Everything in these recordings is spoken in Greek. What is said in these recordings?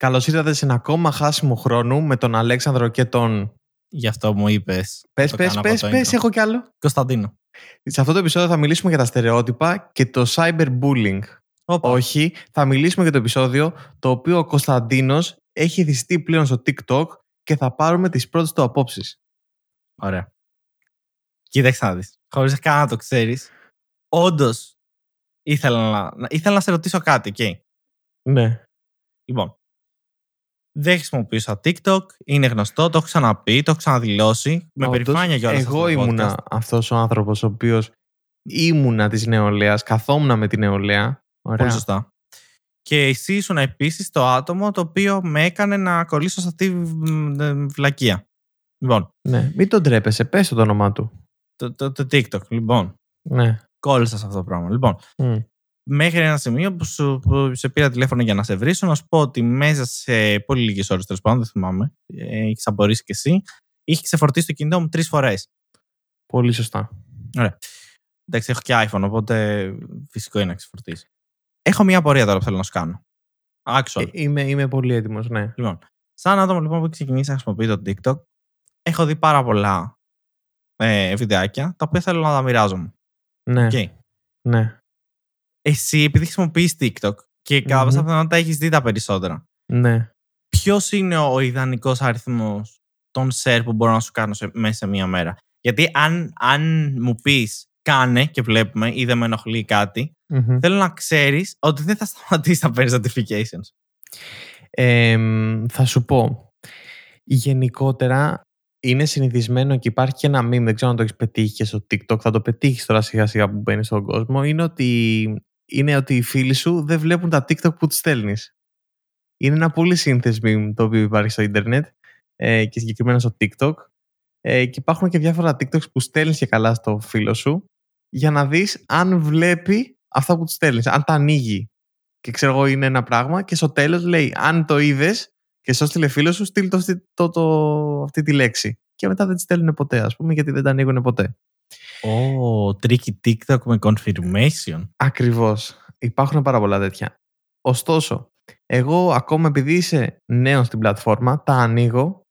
Καλώς ήρθατε σε ένα ακόμα χάσιμο χρόνο με τον Αλέξανδρο και τον. Γι' αυτό μου είπες. Πες, πες, πες, πες, έχω κι άλλο. Κωνσταντίνο. Σε αυτό το επεισόδιο θα μιλήσουμε για τα στερεότυπα και το cyberbullying. Όπα. Όχι, θα μιλήσουμε για το επεισόδιο το οποίο ο Κωνσταντίνος έχει διστεί πλέον στο TikTok και θα πάρουμε τις πρώτες του απόψεις. Ωραία. Κοίταξε να δεις. Χωρίς καν να το ξέρεις. Όντως ήθελα να, να- ήθελα να σε ρωτήσω κάτι, okay. Ναι. Λοιπόν. Δεν χρησιμοποιούσα TikTok, είναι γνωστό, το έχω ξαναπεί, το έχω ξαναδηλώσει. Με Όντως, περηφάνεια κιόλα. Εγώ ήμουνα αυτός ο άνθρωπος ο οποίος ήμουνα της νεολαίας, καθόμουν με τη νεολαία. Ωραία. Πολύ σωστά. Και εσύ ήσουν επίσης το άτομο το οποίο με έκανε να κολλήσω σε αυτή τη β- ε, βλακεία. Λοιπόν, Ναι, μην τον τρέπεσαι, πες το όνομα του. το, το, το TikTok. Λοιπόν, Ναι. κόλλησα σε αυτό το πράγμα. Λοιπόν, Μμ. Μέχρι ένα σημείο που, σου, που σε πήρα τηλέφωνο για να σε βρίσω, να σου πω ότι μέσα σε πολύ λίγες ώρες, τέλος πάντων, δεν θυμάμαι, έχεις απορρίσει κι εσύ, είχε ξεφορτίσει το κινητό μου τρεις φορές. Πολύ σωστά. Εντάξει, έχω και iPhone, οπότε φυσικό είναι να ξεφορτίσει. Έχω μία απορία τώρα που θέλω να σου κάνω. Actual. Ε, είμαι, είμαι πολύ έτοιμος, ναι. Λοιπόν, σαν άτομο λοιπόν που έχει ξεκινήσει να χρησιμοποιεί το TikTok, έχω δει πάρα πολλά ε, βιντεάκια τα οποία θέλω να τα μοιράζομαι. Ναι, Okay. ναι, Εσύ, επειδή χρησιμοποιείς TikTok και κατά Μμμ. πάσα πιθανότητα έχεις δει τα περισσότερα, ναι. ποιος είναι ο ιδανικός αριθμός των share που μπορώ να σου κάνω σε, μέσα σε μία μέρα; Γιατί αν, αν μου πεις κάνε και βλέπουμε ή δεν με ενοχλεί κάτι, Μμμ. θέλω να ξέρεις ότι δεν θα σταματήσει να παίρνει notifications. Εμ, θα σου πω. Γενικότερα είναι συνηθισμένο και υπάρχει και ένα meme, δεν ξέρω αν το έχεις πετύχει και στο TikTok, θα το πετύχεις τώρα σιγά σιγά που μπαίνεις στον κόσμο. Είναι ότι, είναι ότι οι φίλοι σου δεν βλέπουν τα TikTok που τους στέλνεις. Είναι ένα πολύ σύνθεσ meme το οποίο υπάρχει στο Ιντερνετ ε, και συγκεκριμένα στο TikTok. Ε, και υπάρχουν και διάφορα TikToks που στέλνεις και καλά στο φίλο σου για να δεις αν βλέπει αυτά που τους στέλνεις, αν τα ανοίγει και ξέρω εγώ είναι ένα πράγμα και στο τέλος λέει αν το είδες και σου έστειλε φίλο σου στείλ το, αυτή- το, το, αυτή τη λέξη και μετά δεν τη στέλνουν ποτέ ας πούμε γιατί δεν τα ανοίγουν ποτέ Ω, tricky TikTok με confirmation. ακριβώς. Υπάρχουν πάρα πολλά τέτοια. Ωστόσο εγώ ακόμα επειδή είσαι νέος στην πλατφόρμα τα ανοίγω.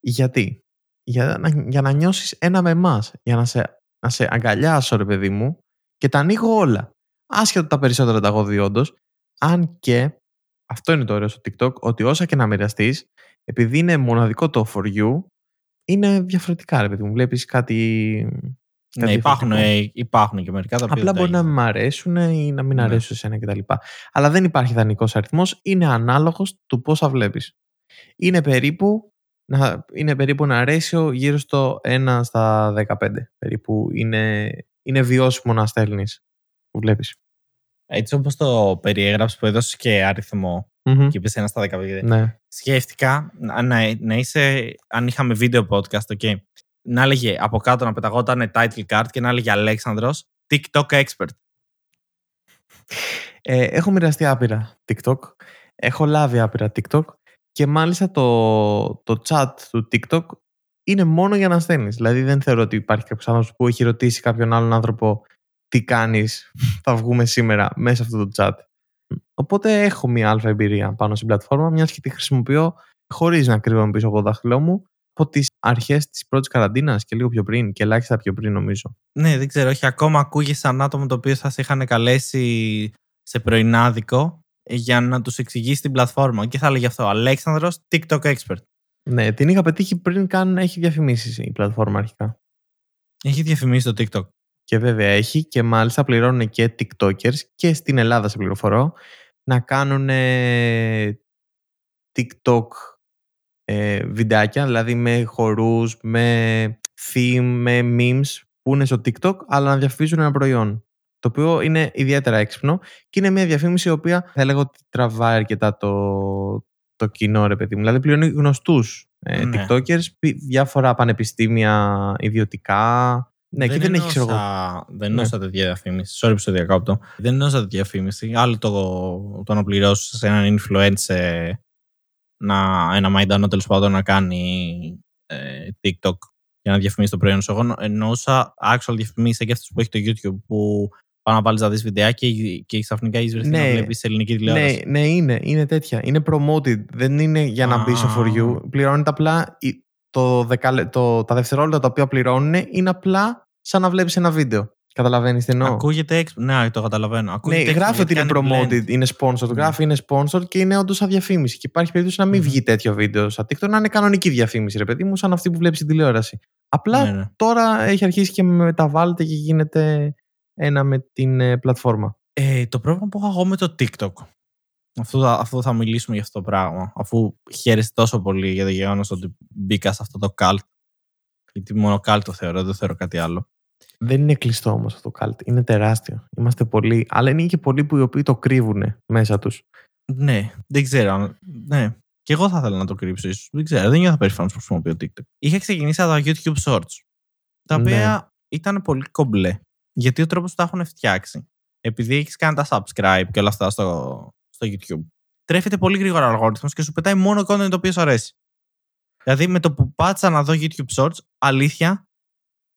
Γιατί; Για να, για να νιώσεις ένα με εμάς, για να σε, να σε αγκαλιάσω ρε παιδί μου και τα ανοίγω όλα. Άσχετα τα περισσότερα τα έχω δει όντως, αν και αυτό είναι το ωραίο στο TikTok, ότι όσα και να μοιραστείς, επειδή είναι μοναδικό το for you, είναι διαφορετικά, ρε παιδί μου. Βλέπεις κάτι. Ναι, κάτι υπάρχουν, διαφορετικό. ε, υπάρχουν και μερικά τα οποία Απλά δεν μπορεί τα να έχεις. μ' αρέσουν ή να μην Ναι. αρέσουν σε ένα κτλ. Αλλά δεν υπάρχει ιδανικό αριθμός, είναι ανάλογος του πόσα βλέπεις. Είναι περίπου, να, είναι περίπου ένα ratio γύρω στο 1 στα 15. Περίπου είναι, είναι βιώσιμο να στέλνεις που βλέπεις. Έτσι όπως το περιέγραψες που έδωσες και αριθμό και είπες ένα στα 15. Ναι. Σκέφτηκα να, να, να είσαι, αν είχαμε βίντεο podcast, okay, να έλεγε από κάτω να πεταγόταν title card και να έλεγε Αλέξανδρος TikTok expert. Ε, έχω μοιραστεί άπειρα TikTok. Έχω λάβει άπειρα TikTok. Και μάλιστα το, το chat του TikTok είναι μόνο για να στέλνεις. Δηλαδή δεν θεωρώ ότι υπάρχει κάποιος άνθρωπος που έχει ρωτήσει κάποιον άλλον άνθρωπο τι κάνεις, θα βγούμε σήμερα μέσα σε αυτό το chat. Οπότε έχω μία αλφα εμπειρία πάνω στην πλατφόρμα, μιας και τη χρησιμοποιώ χωρίς να κρύβομαι πίσω από το δάχτυλό μου από τις αρχές της πρώτης καραντίνας και λίγο πιο πριν και ελάχιστα πιο πριν νομίζω. Ναι, δεν ξέρω, όχι ακόμα ακούγεσαι σαν άτομο το οποίο θα σε είχαν καλέσει σε πρωινάδικο για να τους εξηγήσεις την πλατφόρμα και θα έλεγε αυτό Αλέξανδρος TikTok expert. Ναι, την είχα πετύχει πριν καν έχει διαφημίσεις η πλατφόρμα αρχικά. Έχει διαφημίσει το TikTok. Και βέβαια έχει και μάλιστα πληρώνουν και TikTokers και στην Ελλάδα σε πληροφορώ να κάνουν ε, TikTok ε, βιντεάκια, δηλαδή με χορούς, με theme, με memes που είναι στο TikTok, αλλά να διαφημίζουν ένα προϊόν. Το οποίο είναι ιδιαίτερα έξυπνο και είναι μια διαφήμιση η οποία θα λέγω ότι τραβάει αρκετά το, το κοινό, ρε παιδί μου. Δηλαδή πληρώνει γνωστούς ε, Ναι. TikTokers, πι- διάφορα πανεπιστήμια ιδιωτικά. Ναι, και δεν έχει ξέρω εγώ. εννοούσα- Δεν Ναι. εννοούσα τέτοια διαφήμιση. Sorry που σε διακόπτω. Δεν εννοούσα τέτοια διαφήμιση. Άλλο το, το να πληρώσεις σε έναν influencer να, ένα μαϊντανό τέλος πάντων να κάνει ε, TikTok για να διαφημίσει το προϊόν σου. Εγώ εννοούσα actual διαφημίσεις και αυτέ που έχει το YouTube που Πάω να βάλεις να δεις βιντεάκι και ξαφνικά έχεις βρεθεί Ναι. να βλέπει ελληνική τηλεόραση. Ναι, ναι, είναι, είναι τέτοια. Είναι promoted. Δεν είναι για να μπει στο Α. for you. Πληρώνεται απλά. Η- Το δεκαλε... το... Τα δευτερόλεπτα τα οποία πληρώνουν είναι απλά σαν να βλέπεις ένα βίντεο. Καταλαβαίνεις τι εννοώ; Ακούγεται έξυπνο. Ναι, το καταλαβαίνω. Ναι, Ακούγεται έξυπνο γράφει ότι γιατί είναι κάνει promoted, blend. είναι sponsored. Ναι. Γράφει είναι sponsored και είναι όντως σαν διαφήμιση. Και υπάρχει περίπτωση να μην Μμμ. βγει τέτοιο βίντεο στα TikTok, να είναι κανονική διαφήμιση, ρε παιδί μου, σαν αυτή που βλέπεις στην τηλεόραση. Απλά Ναι, ναι. τώρα έχει αρχίσει και μεταβάλλεται και γίνεται ένα με την ε, πλατφόρμα. Ε, το πρόβλημα που έχω εγώ με το TikTok. Αφού, θα- αφού θα μιλήσουμε για αυτό το πράγμα, αφού χαίρεσαι τόσο πολύ για το γεγονός ότι μπήκα σε αυτό το cult. Γιατί μόνο cult το θεωρώ, δεν θεωρώ κάτι άλλο. Δεν είναι κλειστό όμως αυτό το cult. Είναι τεράστιο. Είμαστε πολλοί. Αλλά είναι και πολλοί που οι οποίοι το κρύβουν μέσα τους. Ναι, δεν ξέρω. αν- Ναι. Και εγώ θα ήθελα να το κρύψω, ίσως. Δεν ξέρω. Δεν νιώθω περήφανος που χρησιμοποιώ TikTok. Είχα ξεκινήσει από τα YouTube Shorts. Τα Ναι. οποία ήταν πολύ κομπλέ. Γιατί ο τρόπος που τα έχουν φτιάξει, επειδή έχεις κάνει τα subscribe και όλα αυτά στο, στο YouTube, τρέφεται πολύ γρήγορα ο αλγόριθμος και σου πετάει μόνο content το οποίο σου αρέσει. Δηλαδή με το που πάτσα να δω YouTube Shorts, αλήθεια,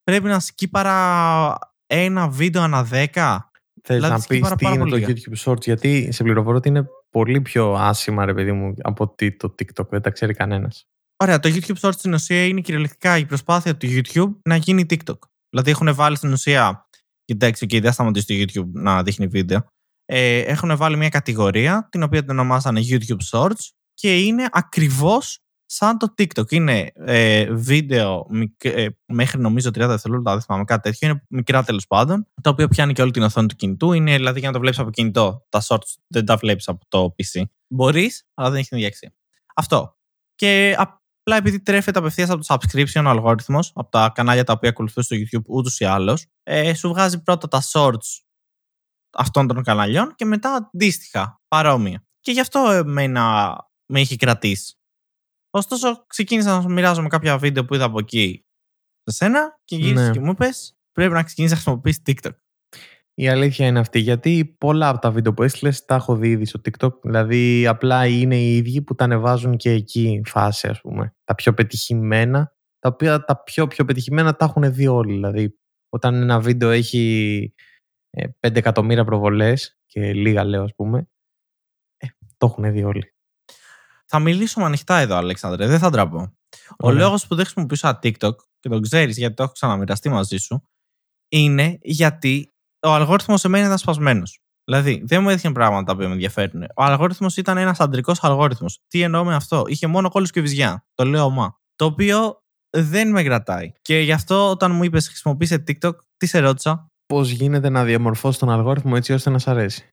πρέπει να σκύπαρα ένα βίντεο ανά δέκα. Θες Δηλαδή, να πεις σκύπαρα τι πάρα είναι το πολύ YouTube Shorts, γιατί σε πληροφορώ ότι είναι πολύ πιο άσχημα, ρε παιδί μου, από ότι το TikTok. Δεν τα ξέρει κανένας. Ωραία, το YouTube Shorts στην ουσία είναι κυριολεκτικά η προσπάθεια του YouTube να γίνει TikTok. Δηλαδή έχουν βάλει στην ουσία. Κοιτάξτε, και δεν θα σταματήσει το YouTube να δείχνει βίντεο. Ε, έχουν βάλει μια κατηγορία την οποία την ονομάσανε YouTube Shorts και είναι ακριβώς σαν το TikTok. Είναι ε, βίντεο μικ- ε, μέχρι νομίζω 30 δευτερόλεπτα, δεν θυμάμαι κάτι τέτοιο. Είναι μικρά τέλος πάντων, τα οποία πιάνει και όλη την οθόνη του κινητού. Είναι δηλαδή για να το βλέπεις από κινητό. Τα shorts δεν τα βλέπεις από το PC. Μπορείς, αλλά δεν έχει την ίδια αξία. Αυτό. Και απλά επειδή τρέφεται απευθείας από το subscription ο αλγόριθμος, από τα κανάλια τα οποία ακολουθούν στο YouTube ούτως ή άλλως, ε, σου βγάζει πρώτα τα shorts αυτών των καναλιών και μετά αντίστοιχα, παρόμοια. Και γι' αυτό εμένα με έχει κρατήσει. Ωστόσο, ξεκίνησα να μοιράζομαι κάποια βίντεο που είδα από εκεί σε σένα και γύρισε Ναι. και μου είπες: Πρέπει να ξεκινήσεις να χρησιμοποιήσεις TikTok. Η αλήθεια είναι αυτή, γιατί πολλά από τα βίντεο που έστειλε τα έχω δει ήδη στο TikTok. Δηλαδή, απλά είναι οι ίδιοι που τα ανεβάζουν και εκεί φάση, ας πούμε. Τα πιο πετυχημένα, τα οποία τα πιο, πιο πετυχημένα τα έχουν δει όλοι. Δηλαδή, όταν ένα βίντεο έχει ε, 5 εκατομμύρια προβολές και λίγα λέω, ας πούμε, ε, το έχουν δει όλοι. Θα μιλήσουμε ανοιχτά εδώ, Αλέξανδρε, δεν θα ντραπώ. Ο Ωραία. λόγος που δεν χρησιμοποιούσα TikTok και το ξέρεις γιατί το έχω ξαναμοιραστεί μαζί σου είναι γιατί ο αλγόριθμος σε μένα ήταν σπασμένος. Δηλαδή, δεν μου έδειχνε πράγματα τα οποία με ενδιαφέρουν. Ο αλγόριθμος ήταν ένας αντρικός αλγόριθμος. Τι εννοώ με αυτό, είχε μόνο κόλλους και βυζιά. Το λέω ομά. Το οποίο δεν με κρατάει. Και γι' αυτό όταν μου είπες χρησιμοποίησε TikTok, τι σε ρώτησα; Πώς γίνεται να διαμορφώσει τον αλγόριθμο έτσι ώστε να σ' αρέσει.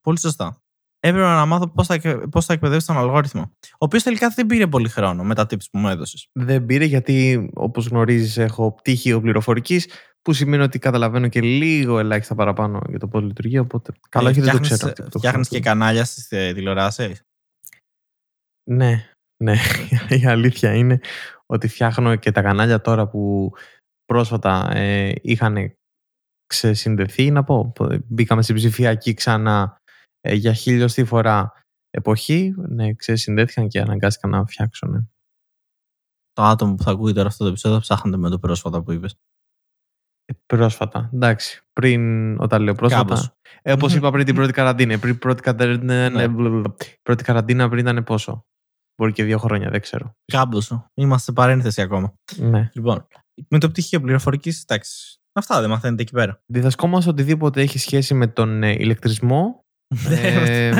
Πολύ σωστά. Έπρεπε να μάθω πώς θα, πώς θα εκπαιδεύσει τον αλγόριθμο. Ο οποίος τελικά δεν πήρε πολύ χρόνο με τα tips που μου έδωσες. Δεν πήρε γιατί, όπως γνωρίζεις, έχω πτύχιο πληροφορική, που σημαίνει ότι καταλαβαίνω και λίγο ελάχιστα παραπάνω για το πώς λειτουργεί. Οπότε, καλά, όχι, δεν το ξέρω. αυτό που το Φτιάχνεις και χρησιμοποιώ. κανάλια στις τηλεοράσεις; Ναι, ναι. Η αλήθεια είναι ότι φτιάχνω και τα κανάλια τώρα που πρόσφατα ε, είχαν ξεσυνδεθεί. Να πω, μπήκαμε στην ψηφιακή ξανά ε, για χίλιοστη φορά εποχή. Ναι, ξεσυνδέθηκαν και αναγκάστηκαν να φτιάξουν. ναι. Το άτομο που θα ακούει τώρα αυτό το επεισόδιο ψάχνετε με το πρόσφατα που είπες. Ε, πρόσφατα. Εντάξει. Πριν, όταν λέω πρόσφατα. Κάπως. Ε, Όπως είπα πριν την πρώτη καραντίνα. Πριν πρώτη καραντίνα, ναι, μπλα, πρώτη καραντίνα πριν ήταν πόσο. Μπορεί και δύο χρόνια, δεν ξέρω. Κάμποσο. Είμαστε σε παρένθεση ακόμα. Ναι. Λοιπόν, με το πτυχίο πληροφορικής, εντάξει. Αυτά δεν μαθαίνετε εκεί πέρα. Διδασκόμαστε οτιδήποτε έχει σχέση με τον ε, ηλεκτρισμό. ε,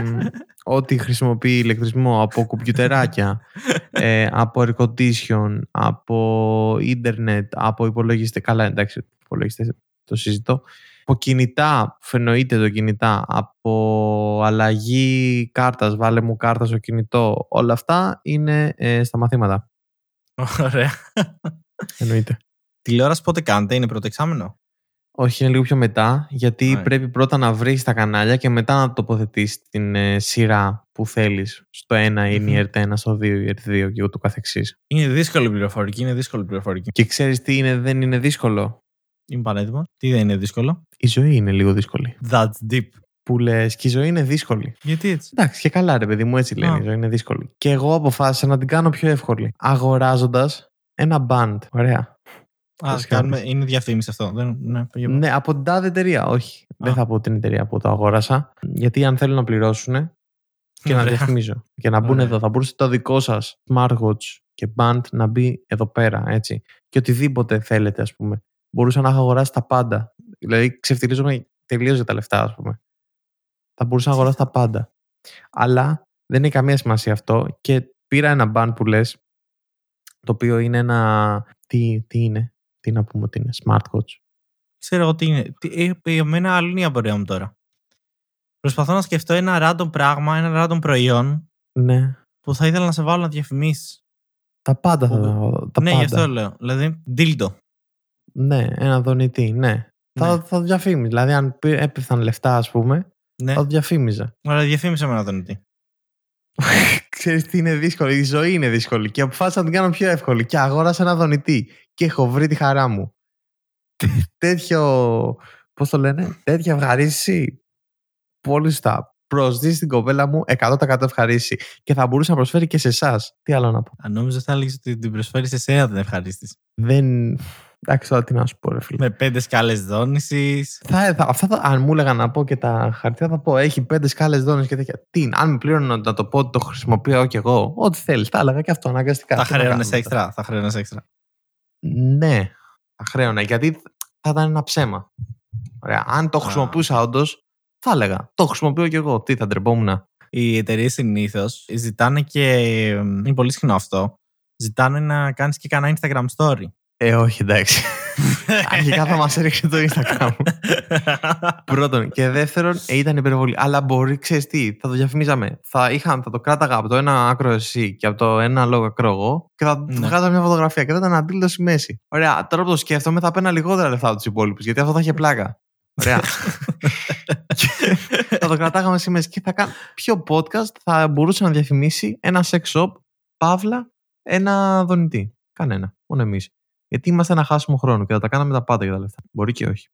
ό,τι χρησιμοποιεί ηλεκτρισμό από κουμπιουτεράκια, ε, από air condition, από ίντερνετ, από υπολογιστέ. Καλά, εντάξει, υπολογιστέ το συζητώ. Από κινητά, που εννοείται το κινητά, από αλλαγή κάρτας, βάλε μου κάρτα στο κινητό, όλα αυτά είναι ε, στα μαθήματα. Ωραία. Εννοείται. Τηλεόραση πότε κάνετε, είναι πρώτο εξάμενο; Όχι, είναι λίγο πιο μετά, γιατί Ναι. πρέπει πρώτα να βρεις τα κανάλια και μετά να τοποθετείς την ε, σειρά που θέλεις. Στο ένα είναι η ERT1, στο 2 η ERT2 και ούτω καθεξής. Είναι δύσκολη πληροφορική, είναι δύσκολη πληροφορική. Και ξέρεις τι είναι, δεν είναι δύσκολο; Είμαι πανέτοιμο. Τι δεν είναι δύσκολο; Η ζωή είναι λίγο δύσκολη. That's deep. Που λες και η ζωή είναι δύσκολη. Γιατί έτσι; Εντάξει, και καλά, ρε παιδί μου, έτσι λένε. Α. Η ζωή είναι δύσκολη. Και εγώ αποφάσισα να την κάνω πιο εύκολη. Αγοράζοντας ένα band. Ωραία. Α, Πώς κάνουμε, κάνεις. είναι διαφήμιση αυτό. Δεν, ναι, πήγε Ναι, από την τάδε εταιρεία. Όχι. Δεν θα πω την εταιρεία που το αγόρασα. Γιατί αν θέλουν να πληρώσουν και να Ωραία. διαφημίζω και να μπουν Ωραία. εδώ, θα μπορούσε το δικό σας smartwatch και band να μπει εδώ πέρα. Έτσι. Και οτιδήποτε θέλετε, ας πούμε. Μπορούσα να έχω αγοράσει τα πάντα. Δηλαδή, ξεφτυρίζομαι τελείως για τα λεφτά, ας πούμε. Θα μπορούσα να αγοράσω τα πάντα. Αλλά δεν έχει καμία σημασία αυτό και πήρα ένα band που λες, το οποίο είναι ένα. Τι, τι είναι, τι να πούμε ότι είναι, smartwatch. Ξέρω εγώ τι είναι. Τι, ε, για μένα άλλη είναι η απορία μου τώρα. Προσπαθώ να σκεφτώ ένα random πράγμα, ένα random προϊόν Ναι. που θα ήθελα να σε βάλω να διαφημίσεις. Τα πάντα θα Που- τα ναι, πάντα. γι' αυτό λέω. Δηλαδή, dildo. Ναι, ένα δονητή, ναι. Θα, Ναι. θα το διαφήμιζε. Δηλαδή, αν πή- έπεφταν λεφτά, ας πούμε, Ναι. θα το διαφήμιζα. Αλλά διαφήμισε με ένα δονητή. Ξέρεις τι είναι δύσκολο. Η ζωή είναι δύσκολη. Και αποφάσισα να την κάνω πιο εύκολη. Και αγόρασα ένα δονητή. Και έχω βρει τη χαρά μου. Τέ- τέτοιο. Πώς το λένε, τέτοια ευχαρίστηση. Πολύ σωστά. Προσδίδει την κοπέλα μου 100% ευχαρίστηση. Και θα μπορούσε να προσφέρει και σε εσάς. Τι άλλο να πω. Αν νόμιζα θα έλεγες ότι την προσφέρεις σε εσένα την ευχαρίστηση. Δεν. Εντάξει, τώρα τι να σου πω, ρε φίλε. Με πέντε σκάλες δόνησης. Θα, θα, αυτά θα, αν μου έλεγαν να πω και τα χαρτιά, θα πω έχει πέντε σκάλες δόνε και τέτοια. Τι, αν με πλήρωναν να το πω ότι το χρησιμοποιώ κι εγώ, ό,τι θέλεις. Τα έλεγα και αυτό αναγκαστικά. Θα Τι να χρέωνες κάνουμε έξτρα. Θα χρέωνες έξτρα. τώρα. Ναι, θα χρέωνα γιατί θα ήταν ένα ψέμα. Ωραία. Αν το Α. χρησιμοποιούσα όντως, θα έλεγα. Το χρησιμοποιώ κι εγώ. Τι θα ντρεπόμουν. Οι εταιρείες συνήθως ζητάνε και. Είναι πολύ συχνό αυτό. Ζητάνε να κάνεις και κανένα Instagram story. Ε, όχι, εντάξει. Αρχικά θα μας έριξε το Instagram. Πρώτον. Και δεύτερον, ε, ήταν υπερβολή. Αλλά μπορεί, ξέρεις τι, θα το διαφημίζαμε. Θα, είχα, θα το κράταγα από το ένα άκρο εσύ και από το ένα λόγο άκρο εγώ και θα Ναι. ναι. βγάζα μια φωτογραφία και θα ήταν αντίλητος στη μέση. Ωραία. Τώρα που το σκέφτομαι, θα παίρνα λιγότερα λεφτά από τους υπόλοιπους γιατί αυτό θα είχε πλάκα. Ωραία. Και θα το κρατάγαμε στη μέση και θα κάνω. Ποιο podcast θα μπορούσε να διαφημίσει ένα sex shop, παύλα, ένα δονητή. Κανένα. Μόνο εμείς. Γιατί είμαστε ένα χάσιμο χρόνο και θα τα κάναμε τα πάντα για τα λεφτά. Μπορεί και όχι.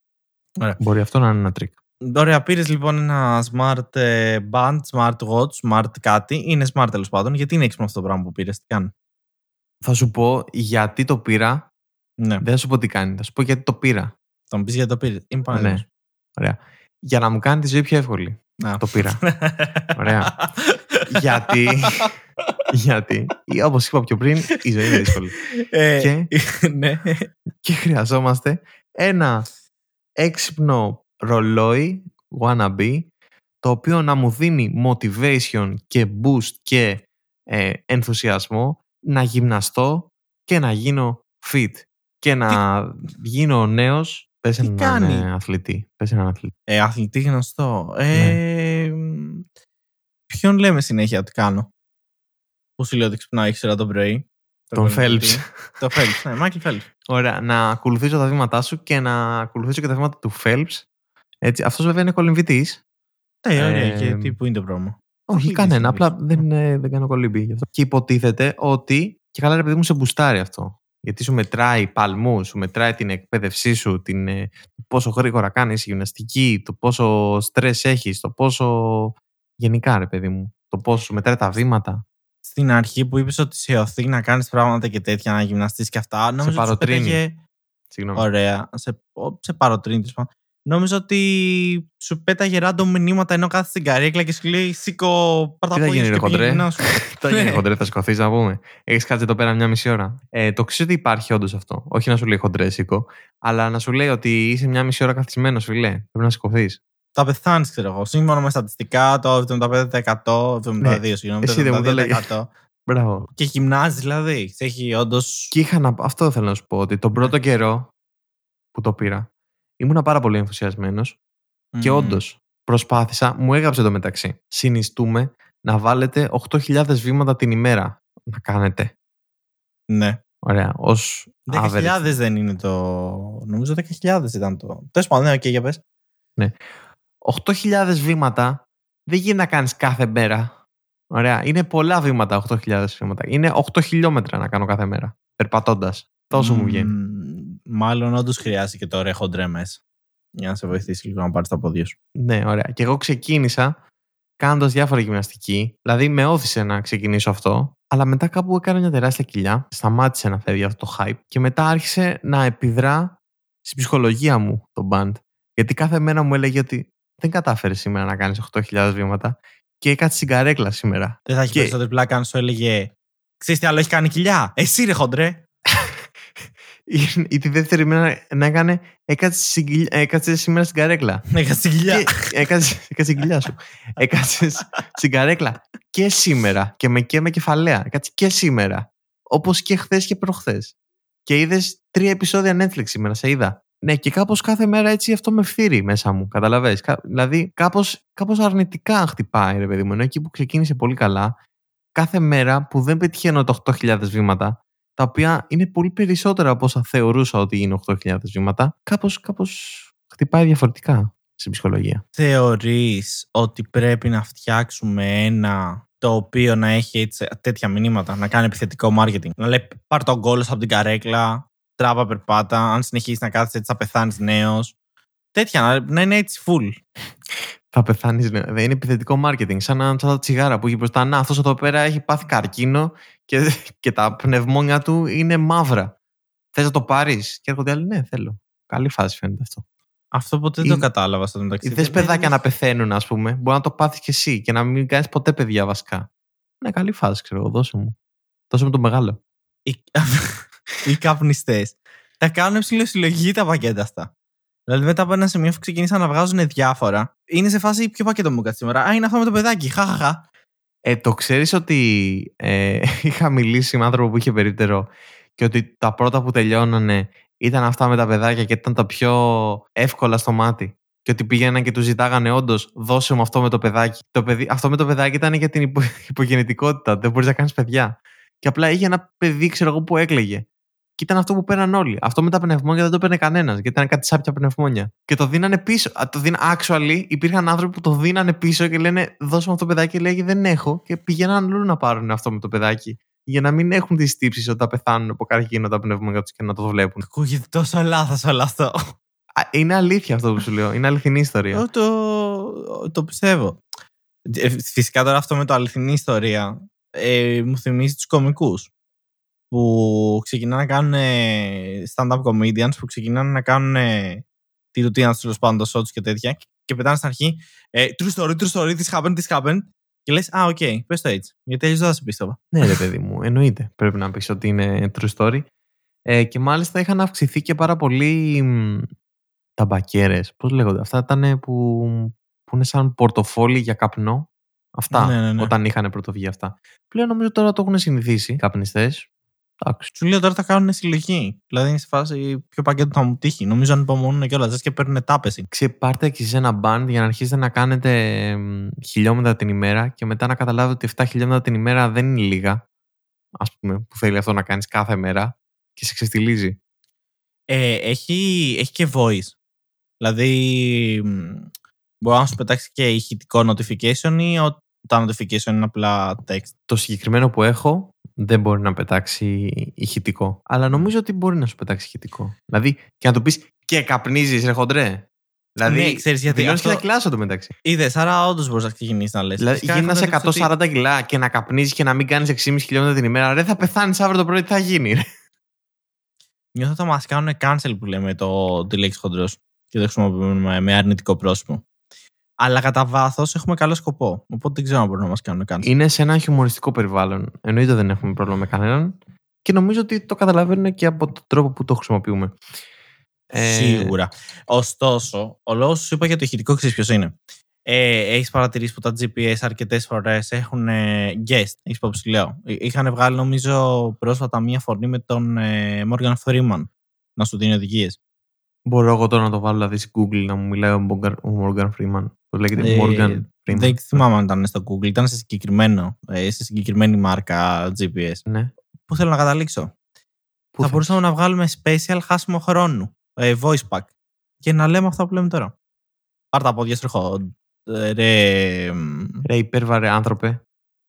Ωραία. Μπορεί αυτό να είναι ένα τρικ. Ωραία, πήρες λοιπόν ένα smart ε, band, smart watch, smart κάτι. Είναι smart τέλος πάντων. Γιατί είναι έξυπνο αυτό το πράγμα που πήρες, τι κάνει; Θα σου πω γιατί το πήρα. Ναι, Δεν θα σου πω τι κάνει. Θα σου πω γιατί το πήρα. θα μου πεις γιατί το πήρες. Είμαι Ναι. πανέτοιμο. Ωραία. Για να μου κάνει τη ζωή πιο εύκολη. Το πήρα. Ωραία. γιατί. Γιατί. Όπως είπα πιο πριν, η ζωή είναι δύσκολη. Ε, Και- ναι. και χρειαζόμαστε ένα έξυπνο ρολόι wannabe το οποίο να μου δίνει motivation και boost και ε, ενθουσιασμό να γυμναστώ και να γίνω fit και να γίνω νέος πες τι έναν κάνει; ε, αθλητή πες έναν αθλητή Ε, αθλητή γνωστό. Ε, Ναι. μ, Ποιον λέμε συνέχεια ότι κάνω; Που σου λέω ότι ξυπνάω 6 ώρα το πρωί. τον Phelps Το Phelps, ναι, Michael Phelps. Ωραία, να ακολουθήσω τα βήματά σου και να ακολουθήσω και τα βήματα του Phelps έτσι, αυτός βέβαια είναι κολυμβητής Ναι, ωραία. Ε, Και τι, πού είναι το πρόβλημα. Όχι, Μην κανένα. δεις, μην Απλά δεν, ε, δεν κάνω κολύμπι γι' αυτό. Και υποτίθεται ότι. Και καλά, ρε παιδί μου, σε μπουστάρει αυτό. Γιατί σου μετράει παλμούς, σου μετράει την εκπαίδευσή σου, την, ε, το πόσο γρήγορα κάνεις γυμναστική, το πόσο στρε έχεις, το πόσο. Γενικά, ρε παιδί μου. Το πόσο σου μετράει τα βήματα. Στην αρχή που είπες ότι σε οθεί να κάνεις πράγματα και τέτοια, να γυμναστείς και αυτά. Νόμιζα ότι σου παροτρύνει. πέταγε- Συγγνώμη. Ωραία. Σε, ο- σε παροτρύνει. τέλος πάντων. Νόμιζα ότι σου πέταγε random μηνύματα ενώ κάθεσαι στην καρέκλα και σου λέει Σήκω πάρ' τα Τι θα πόδια γίνει, σου ρε και πήγαινε χοντρέ; γυμνάσου». Το Ναι. γίνει χοντρέ, θα σηκωθείς να πούμε. Έχεις κάτσει εδώ πέρα μια μισή ώρα. Ε, το ξέρω ότι υπάρχει όντως αυτό. Όχι να σου λέει χοντρέ, σήκω, αλλά να σου λέει ότι είσαι μια μισή ώρα καθισμένος, φιλέ. Πρέπει να σηκωθείς. Θα πεθάνεις, ξέρω εγώ. Σύμφωνα με στατιστικά, το 75%, 72, συγγνώμη, Ναι. εσύ δεν μου το το λέγες. 72%. Μπράβο. Και γυμνάζεις δηλαδή. Σε έχει όντω. Και είχα να... αυτό θέλω να σου πω, ότι τον πρώτο καιρό που το πήρα, ήμουνα πάρα πολύ ενθουσιασμένος και όντως προσπάθησα, μου έγραψε το μεταξύ. Συνιστούμε να βάλετε 8.000 βήματα την ημέρα να κάνετε. Ναι. Ωραία, ως 10.000 average. δεν είναι το. Νομίζω 10.000 ήταν το. Τέλος πάντων, ναι, οκ, για πες. 8.000 βήματα δεν γίνεται να κάνεις κάθε μέρα. Ωραία, είναι πολλά βήματα 8.000 βήματα. Είναι 8 χιλιόμετρα να κάνω κάθε μέρα, περπατώντας. Τόσο μου βγαίνει. Μ, Μάλλον όντως χρειάζεται και το ρε χοντρέ μέσα. Για να σε βοηθήσει λίγο να πάρεις τα πόδια σου. Ναι, ωραία. Και εγώ ξεκίνησα κάνοντας διάφορα γυμναστική. Δηλαδή, με ώθησε να ξεκινήσω αυτό. Αλλά μετά κάπου έκανε μια τεράστια κοιλιά, σταμάτησε να φεύγει αυτό το hype και μετά άρχισε να επιδρά στην ψυχολογία μου το band. Γιατί κάθε μέρα μου έλεγε ότι δεν κατάφερε σήμερα να κάνεις 8.000 βήματα και έκατσε στην καρέκλα σήμερα. Δεν θα έχει Και- περισσότερη πλάκα αν σου έλεγε Ξέρεις τι άλλο έχει κάνει κοιλιά; Εσύ ρε χοντρέ. Ή- Ή τη δεύτερη μέρα να έκανε έκατσε, στην κοιλιά- έκατσε σήμερα στην καρέκλα. Έκατσε κοιλιά. Και έκατσε, έκατσε την κοιλιά σου. Έκατσε στην καρέκλα και σήμερα. Και με και με κεφαλαία. Έκατσε και σήμερα. Όπως και χθες και προχθές. Και είδες τρία επεισόδια Netflix σήμερα, σε είδα. Ναι, και κάπως κάθε μέρα έτσι αυτό με φθείρει μέσα μου. Καταλαβες. Κα- Δηλαδή, κάπως κάπως αρνητικά χτυπάει, ρε παιδί μου. Ενώ εκεί που ξεκίνησε πολύ καλά, κάθε μέρα που δεν πετυχαίνω τα 8.000 βήματα, τα οποία είναι πολύ περισσότερα από όσα θεωρούσα ότι είναι 8.000 βήματα, κάπως, κάπως χτυπάει διαφορετικά στην ψυχολογία. Θεωρείς ότι πρέπει να φτιάξουμε ένα το οποίο να έχει έτσι, τέτοια μηνύματα, να κάνει επιθετικό marketing; Να λέει πάρ τον κόλλο από την καρέκλα, τράβα περπάτα, αν συνεχίσεις να κάθεσαι έτσι θα πεθάνεις νέος. Τέτοια, να, να είναι έτσι full. Θα πεθάνεις. Ναι. Δεν είναι επιθετικό marketing. Σαν, να- σαν τα τσιγάρα που έχει μπροστά. Να, αυτός εδώ πέρα έχει πάθει καρκίνο και, και τα πνευμόνια του είναι μαύρα. Θες να το πάρεις; Και έρχονται άλλοι, ναι, θέλω. Καλή φάση φαίνεται αυτό. Αυτό ποτέ δεν Είναι- το κατάλαβα στο μεταξύ. Θε Δεν παιδάκια είναι- να πεθαίνουν, ας πούμε. Μπορεί να το πάθεις κι εσύ και να μην κάνεις ποτέ παιδιά βασικά. Ναι, καλή φάση, ξέρω εγώ. Δώσε μου. Δώσε μου το μεγάλο. Οι, οι καπνιστές τα κάνουν ψηλοσυλλογή τα πακέτα αυτά. Δηλαδή μετά από ένα σημείο που ξεκίνησαν να βγάζουν διάφορα, είναι σε φάση ποιο πακέτο μου κάτσε σήμερα; Α, είναι αυτό με το παιδάκι. Χαχαχα. Ε, το ξέρεις ότι ε, είχα μιλήσει με άνθρωπο που είχε περίπτερο και ότι τα πρώτα που τελειώνανε ήταν αυτά με τα παιδάκια και ήταν τα πιο εύκολα στο μάτι. Και ότι πήγαιναν και τους ζητάγανε όντως, δώσε μου αυτό με το παιδάκι. Το παιδί, αυτό με το παιδάκι ήταν για την υπο, υπογεννητικότητα. Δεν μπορείς να κάνεις παιδιά. Και απλά είχε ένα παιδί, ξέρω εγώ, που έκλαιγε. Και ήταν αυτό που πέραν όλοι. Αυτό με τα πνευμόνια δεν το παίρνε κανένας, γιατί ήταν κάτι σάπια πνευμόνια. Και το δίνανε πίσω. Α, Το δίνα, actually, υπήρχαν άνθρωποι που το δίνανε πίσω και λένε Δώσε μου αυτό το παιδάκι. Και λέγει Δεν έχω. Και πηγαίναν αλλού να πάρουν αυτό με το παιδάκι. Για να μην έχουν τις τύψεις όταν πεθάνουν από καρκίνο τα πνευμόνια τους και να το βλέπουν. Ακούγεται τόσο λάθος όλο αυτό. Α, Είναι αλήθεια αυτό που σου λέω. Είναι αληθινή ιστορία. Εγώ το, το πιστεύω. Ε, Φυσικά τώρα αυτό με το αληθινή ιστορία ε, μου θυμίζει τους κωμικούς που ξεκινάνε να κάνουν ε, stand-up comedians που ξεκινάνε να κάνουν ε, τη ρουτίνα τους τέλος πάντων, το show τους και τέτοια και πετάνε στην αρχή ε, true story, true story, this happened, this happened και λες, α, οκ, πες το έτσι, γιατί έτσι δεν θα σε πίστευα. Ναι, ρε παιδί μου, εννοείται. Πρέπει να πεις ότι είναι true story. Ε, και μάλιστα είχαν αυξηθεί και πάρα πολύ μ, τα μπακέρες. Πώς λέγονται, αυτά ήταν που, που είναι σαν πορτοφόλι για καπνό. Αυτά, Ναι, ναι, ναι. όταν είχαν πρωτοβγεί αυτά. Πλέον νομίζω τώρα το έχουν συνηθίσει οι καπνιστές. Εντάξει. Σου λέω τώρα τα κάνουν συλλογή. Δηλαδή είναι σε φάση ποιο πακέτο θα μου τύχει. Νομίζω αν υπομονούν κιόλας. Λες και παίρνουν τάπεση. Ξεπάρτε και σε ένα band για να αρχίσετε να κάνετε εμ, χιλιόμετρα την ημέρα και μετά να καταλάβετε ότι 7 χιλιόμετρα την ημέρα δεν είναι λίγα. Α πούμε, που θέλει αυτό να κάνεις κάθε μέρα και σε ξεφτιλίζει. Ε, έχει, έχει και voice. Δηλαδή μ, μπορεί να σου πετάξει και ηχητικό notification ή ο, τα notification είναι απλά text. το συγκεκριμένο που έχω δεν μπορεί να πετάξει ηχητικό. Αλλά νομίζω ότι μπορεί να σου πετάξει ηχητικό. Δηλαδή και να του πεις και καπνίζεις, ρε χοντρέ. Δηλαδή, Ναι, ξέρεις γιατί δηλώνεις αυτό- και τα κιλά σου το μεταξύ. Είδες, άρα όντως μπορείς να ξεκινήσεις να λες. Δηλαδή, γίνα σε 140 κιλά και να καπνίζεις και να μην κάνεις 6,5 χιλιόμετρα την ημέρα. Ρε, θα πεθάνεις αύριο το πρωί, τι θα γίνει. Ρε. Νιώθω ότι μας κάνουν cancel που λέμε το τη λέξη χοντρός και το χρησιμοποιούμε με αρνητικό πρόσωπο. Αλλά κατά βάθος έχουμε καλό σκοπό. Οπότε δεν ξέρω αν μπορούν να μας κάνουν cancel. Είναι σε ένα χιουμοριστικό περιβάλλον. Εννοείται δεν έχουμε πρόβλημα με κανέναν. Και νομίζω ότι το καταλαβαίνουν και από τον τρόπο που το χρησιμοποιούμε. Ε, Σίγουρα. Ωστόσο, ο λόγος που σου είπα για το ηχητικό ξέρεις ποιος είναι. Ε, έχεις παρατηρήσει που τα GPS αρκετές φορές έχουν ε, guest. Έχεις υπόψη, λέω. Ε, Είχαν βγάλει, νομίζω, πρόσφατα μία φωνή με τον ε, Morgan Freeman να σου δίνει οδηγίες. Μπορώ εγώ τώρα να το βάλω δηλαδή στην Google να μου μιλάει ο Morgan- ο Morgan Freeman. Το λέγεται Ε, Morgan Freeman. Δεν θυμάμαι αν ήταν στο Google. Ήταν σε, συγκεκριμένο, ε, σε συγκεκριμένη μάρκα GPS. Ναι. Πού θέλω να καταλήξω; Πού θα θες; μπορούσαμε να βγάλουμε special χάσιμο χρόνου. Ε, voice pack. Και να λέμε αυτά που λέμε τώρα. Πάρ' τα πόδια στρεχό. Ε, Ρε, μ, Ρε υπέρβαρε άνθρωπε.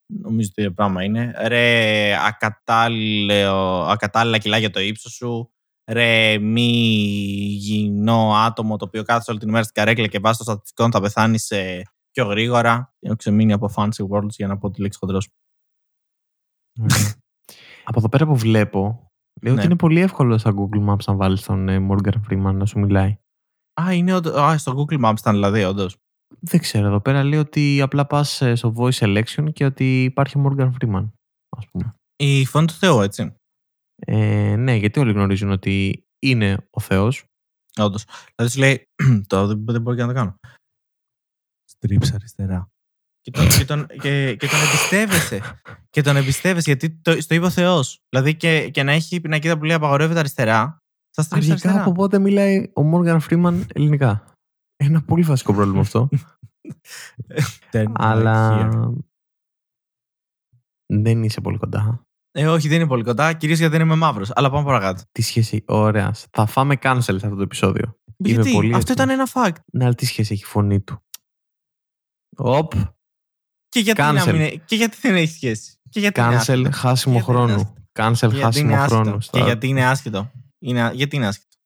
νομίζω το ίδιο πράγμα είναι. Ρε, ακατάλληλο, ακατάλληλα κιλά για το ύψος σου. Ρε, μη γινό άτομο το οποίο κάθεσαι όλη την ημέρα στην καρέκλα και βάσει των στατιστικών θα πεθάνει πιο γρήγορα. Έχω ξεμείνει από fancy worlds για να πω τη λέξη χοντρός. Ωραία. Από εδώ πέρα που βλέπω, λέω Ναι. ότι είναι πολύ εύκολο στα Google Maps να βάλεις τον ε, Morgan Freeman να σου μιλάει. Α, είναι όντως- α, στο Google Maps ήταν δηλαδή, όντως. Δεν ξέρω, εδώ πέρα λέει ότι απλά πας στο voice selection και ότι υπάρχει ο Morgan Freeman, ας πούμε. Η φωνή του Θεού, έτσι. Ε, ναι, γιατί όλοι γνωρίζουν ότι είναι ο Θεός. Όντως. Δηλαδή σου λέει, το δεν, δεν μπορεί και να το κάνω. Στρίψε αριστερά. Και τον, και τον, και, και τον εμπιστεύεσαι. και τον εμπιστεύεσαι γιατί το, στο είπε ο Θεός. Δηλαδή και, και να έχει πινακίδα που λέει απαγορεύεται αριστερά, θα στρίψει Αρχικά αριστερά. από πότε μιλάει ο Morgan Freeman ελληνικά; Ένα πολύ βασικό πρόβλημα αυτό. Turn αλλά right here. δεν είσαι πολύ κοντά. Ε, όχι, δεν είναι πολύ κοντά, κυρίως γιατί δεν είμαι μαύρος. Αλλά πάμε παρακάτω. Τι σχέση, ωραία. Θα φάμε cancel σε αυτό το επεισόδιο. Είμαι Γιατί; πολύ αυτό έτοιμος. ήταν ένα fact. Ναι, αλλά τι σχέση έχει η φωνή του; Οπ, Και γιατί, να Cancel. μην, είναι- και γιατί δεν έχει σχέση; Και γιατί είναι cancel, άσχετο; χάσιμο Γιατί είναι χρόνου. άσχετο; Cancel, Και γιατί χάσιμο είναι άσχετο; χρόνου. Και Στα- γιατί είναι άσχετο; Είναι, γιατί είναι άσχετο;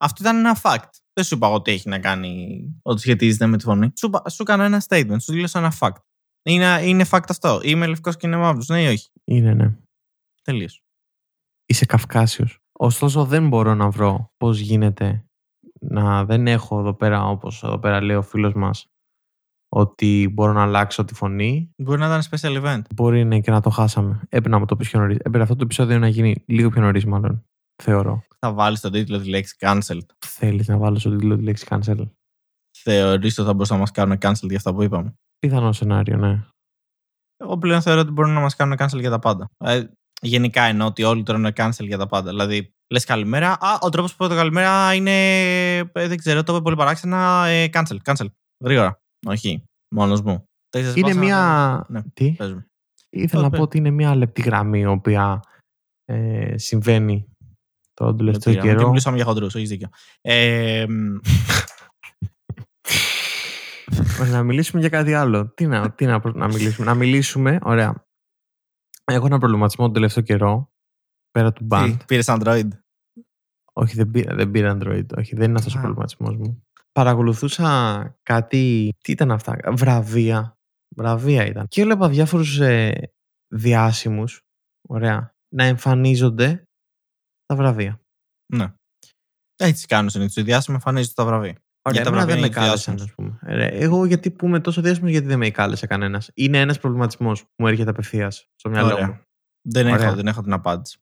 Αυτό ήταν ένα fact. Δεν σου είπα εγώ τι έχει να κάνει, ότι σχετίζεται με τη φωνή. Σου, είπα- σου έκανα ένα statement, σου δήλωσα ένα fact. Είναι, είναι fact αυτό. Είμαι λευκός και είναι μαύρος. Ναι ή όχι; Είναι, ναι. Τελείως. Είσαι Καυκάσιος. Ωστόσο δεν μπορώ να βρω πώς γίνεται να δεν έχω εδώ πέρα όπως εδώ πέρα λέει ο φίλος μας ότι μπορώ να αλλάξω τη φωνή. Μπορεί να ήταν special event. Μπορεί ναι, και να το χάσαμε. Έπρεπε να μου το πεις πιο νωρίς. Έπρεπε αυτό το επεισόδιο να γίνει λίγο πιο νωρίς μάλλον. Θεωρώ. Θα βάλεις στον τίτλο της λέξης cancelled. Θέλεις να βάλω στον τίτλο της λέξης cancel. Θεωρείς ότι θα μπορούσαν να μας κάνουν cancel για αυτά που είπαμε. Πιθανό σενάριο, ναι. Εγώ πλέον θεωρώ ότι μπορούν να μας κάνουν cancel για τα πάντα. Ε, γενικά εννοώ ότι όλοι τρώνε cancel για τα πάντα. Δηλαδή, λες καλημέρα. Α, ο τρόπος που είπα το καλημέρα είναι. ε, δεν ξέρω, το είπε πολύ παράξενα. Ε, cancel, cancel. Γρήγορα. Όχι. Μόνος μου. Τέσσερις Είναι πάσα, μία... Ναι. Τι; πες μου. Ήθελα να Πες. πω ότι είναι μία λεπτή γραμμή η οποία ε, συμβαίνει τον τελευταίο Γιατί, Και καιρό. μιλούσαμε για χοντρούς, έχεις δίκιο. Ε, μ, Ωραία, να μιλήσουμε για κάτι άλλο. Τι να, τι να, να μιλήσουμε. Να μιλήσουμε, ωραία. Έχω ένα προβληματισμό τον τελευταίο καιρό, πέρα του band. τι, πήρες Android; Όχι, δεν πήρα, δεν πήρα Android. Όχι, δεν είναι αυτός ο Α. προβληματισμός μου. Παρακολουθούσα κάτι... Τι ήταν αυτά, βραβεία. Βραβεία ήταν. Και έβλεπα διάφορους ε, διάσημους, ωραία, να εμφανίζονται στα βραβεία. Ναι. Έτσι κάνουν συνήθως. Οι διάσημοι εμφανίζονται στα βραβεία. Ωραία, Για τα εμένα δεν βραβεία με είναι κάλεσαν, διάσημος. ας πούμε. Ρε, εγώ γιατί που είμαι τόσο διάσημος, γιατί δεν με κάλεσε κανένας. Είναι ένας προβληματισμός που μου έρχεται απευθείας στο μυαλό Ωραία. μου. Δεν Ωραία. έχω, δεν έχω την απάντηση.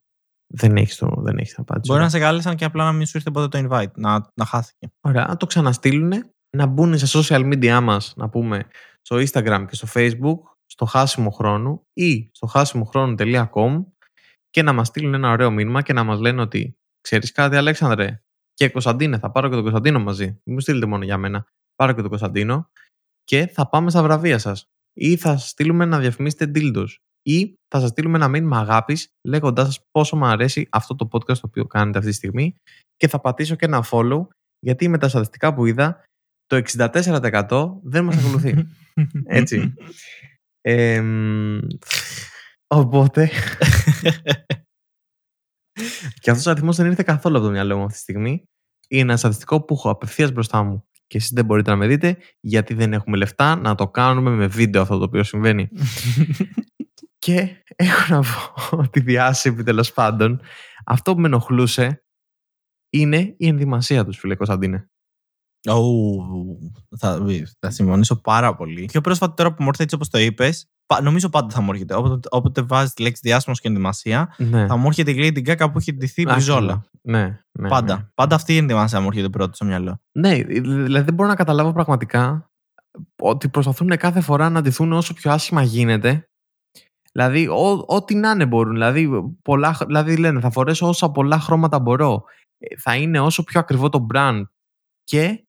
Δεν έχεις το, δεν έχεις απάντηση. Μπορεί να σε κάλεσαν και απλά να μην σου ήρθε ποτέ το invite, να, να χάθηκε. Ωραία, να το ξαναστείλουν, να μπουν σε social media μας, να πούμε, στο Instagram και στο Facebook, στο χάσιμο χρόνου ή στο χάσιμοχρόνου.com και να μας στείλουν ένα ωραίο μήνυμα και να μας λένε ότι ξέρεις κάτι Αλέξανδρε και Κωνσταντίνε, θα πάρω και τον Κωνσταντίνο μαζί. Μην μου στείλετε μόνο για μένα. Πάρω και τον Κωνσταντίνο και θα πάμε στα βραβεία σας. Ή θα σας στείλουμε να διαφημίσετε dildos. Ή θα σας στείλουμε ένα μήνυμα αγάπης λέγοντάς σας πόσο μου αρέσει αυτό το podcast το οποίο κάνετε αυτή τη στιγμή και θα πατήσω και ένα follow γιατί με τα στατιστικά που είδα το 64% δεν μας ακολουθεί. Έτσι. Εμ, οπότε και αυτός ο αριθμός δεν ήρθε καθόλου από το μυαλό μου αυτή τη στιγμή. Είναι ένα στατιστικό που έχω απευθείας μπροστά μου και εσείς δεν μπορείτε να με δείτε γιατί δεν έχουμε λεφτά να το κάνουμε με βίντεο αυτό το οποίο συμβαίνει. Και έχω να πω ότι διάσημη τέλος πάντων αυτό που με ενοχλούσε είναι η ενδυμασία τους, φίλε Κωνσταντίνε. Ου, θα, θα συμφωνήσω πάρα πολύ. Πιο πρόσφατα τώρα που μου ήρθε έτσι όπως το είπες, νομίζω πάντα θα μου έρχεται. Όποτε, όποτε βάζεις τη λέξη διάσημος και ενδυμασία, Ναι. θα μου έρχεται η Lady Gaga που έχει ντυθεί μπριζόλα. Ναι, ναι. Πάντα. Ναι. Πάντα αυτή η ενδυμασία μου έρχεται πρώτη στο μυαλό. ναι, δηλαδή δεν μπορώ να καταλάβω πραγματικά ότι προσπαθούν κάθε φορά να ντυθούν όσο πιο άσχημα γίνεται. Δηλαδή, ό, ό,τι να είναι μπορούν. Δηλαδή, πολλά, δηλαδή, λένε, θα φορέσω όσα πολλά χρώματα μπορώ. Ε, Θα είναι όσο πιο ακριβό το brand και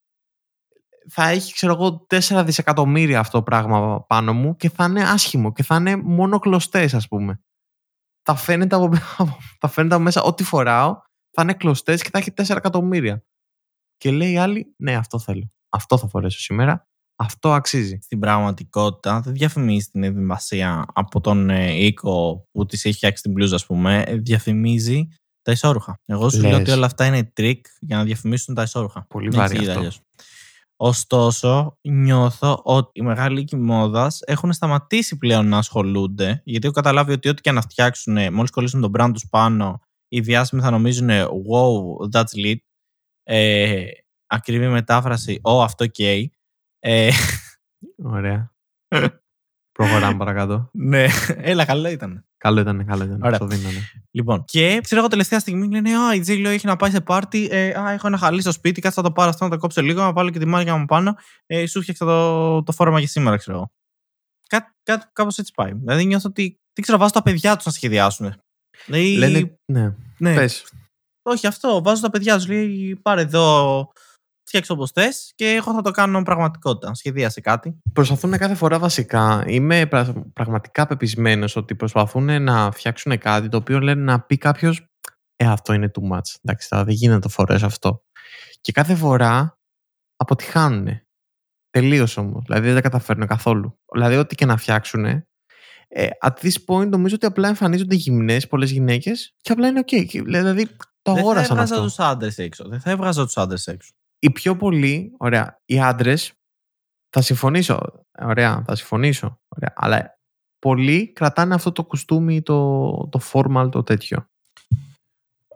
θα έχει, ξέρω εγώ, 4 δισεκατομμύρια αυτό το πράγμα πάνω μου και θα είναι άσχημο και θα είναι μόνο κλωστές, ας πούμε. Θα φαίνεται από, θα φαίνεται από μέσα ό,τι φοράω, θα είναι κλωστές και θα έχει 4 εκατομμύρια. Και λέει η άλλη, ναι, αυτό θέλω. Αυτό θα φορέσω σήμερα. Αυτό αξίζει. Στην πραγματικότητα δεν διαφημίζει την ενδυμασία από τον ε, οίκο που της έχει φτιάξει την μπλούζα, ας πούμε. Ε, Διαφημίζει τα εσώρουχα. Εγώ σου λέω Λες. ότι όλα αυτά είναι τρικ για να διαφημίσουν τα εσώρουχα. Πολύ Δεν βαρύ εξηγείται αυτό. αλλιώς. Ωστόσο, νιώθω ότι οι μεγάλοι οίκοι μόδας έχουν σταματήσει πλέον να ασχολούνται, γιατί έχω καταλάβει ότι ό,τι και να φτιάξουν, μόλις κολλήσουν το brand τους πάνω, οι διάσημοι θα νομίζουν Wow, that's lit. Ε, ακριβή μετάφραση, Ω, oh, αυτό καίει. Ε, Ωραία. Προχωράμε παρακάτω. ναι, έλα, καλό ήταν. Καλό ήταν, καλό ήταν. Ωραία. Το δίνανε. Λοιπόν, και ξέρω εγώ τελευταία στιγμή λένε Α, η Τζίλιο έχει να πάει σε πάρτι. Ε, α, έχω ένα χαλί στο σπίτι. Κάτσε να το πάρω αυτό, να το κόψω λίγο, να βάλω και τη μάρια μου πάνω. Ε, σου φτιάξα το, το φόρμα για σήμερα, ξέρω εγώ. Κάτι, κάτι κάπως έτσι πάει. Δηλαδή νιώθω ότι. Δεν ξέρω, βάζω τα παιδιά τους να σχεδιάσουν. Δηλαδή, Λένε, ναι. ναι. Πες. Όχι αυτό, βάζω τα παιδιά τους. Λέει πάρε εδώ, φτιάξω όπως θες και εγώ θα το κάνω πραγματικότητα. Σχεδίασε κάτι. Προσπαθούν κάθε φορά βασικά. Είμαι πρα- πραγματικά πεπισμένος ότι προσπαθούν να φτιάξουν κάτι το οποίο λένε να πει κάποιος. Ε, αυτό είναι too much. Εντάξει, τώρα δεν γίνεται να το φορέ αυτό. Και κάθε φορά αποτυχάνουν. Τελείως όμως. Δηλαδή δεν τα καταφέρνουν καθόλου. Δηλαδή, ό,τι και να φτιάξουν. Ε, at this point νομίζω ότι απλά εμφανίζονται γυμνές πολλές γυναίκες και απλά είναι OK. Και, Δηλαδή το Δεν θα αγόρασαν έβγαζα αυτό. τους άντρες έξω. Δεν θα έβγαζα τους άντρες έξω. Οι πιο πολλοί, ωραία, οι άντρες, θα συμφωνήσω. Ωραία, θα συμφωνήσω. Ωραία, αλλά πολλοί κρατάνε αυτό το κουστούμι, το, το formal, το τέτοιο.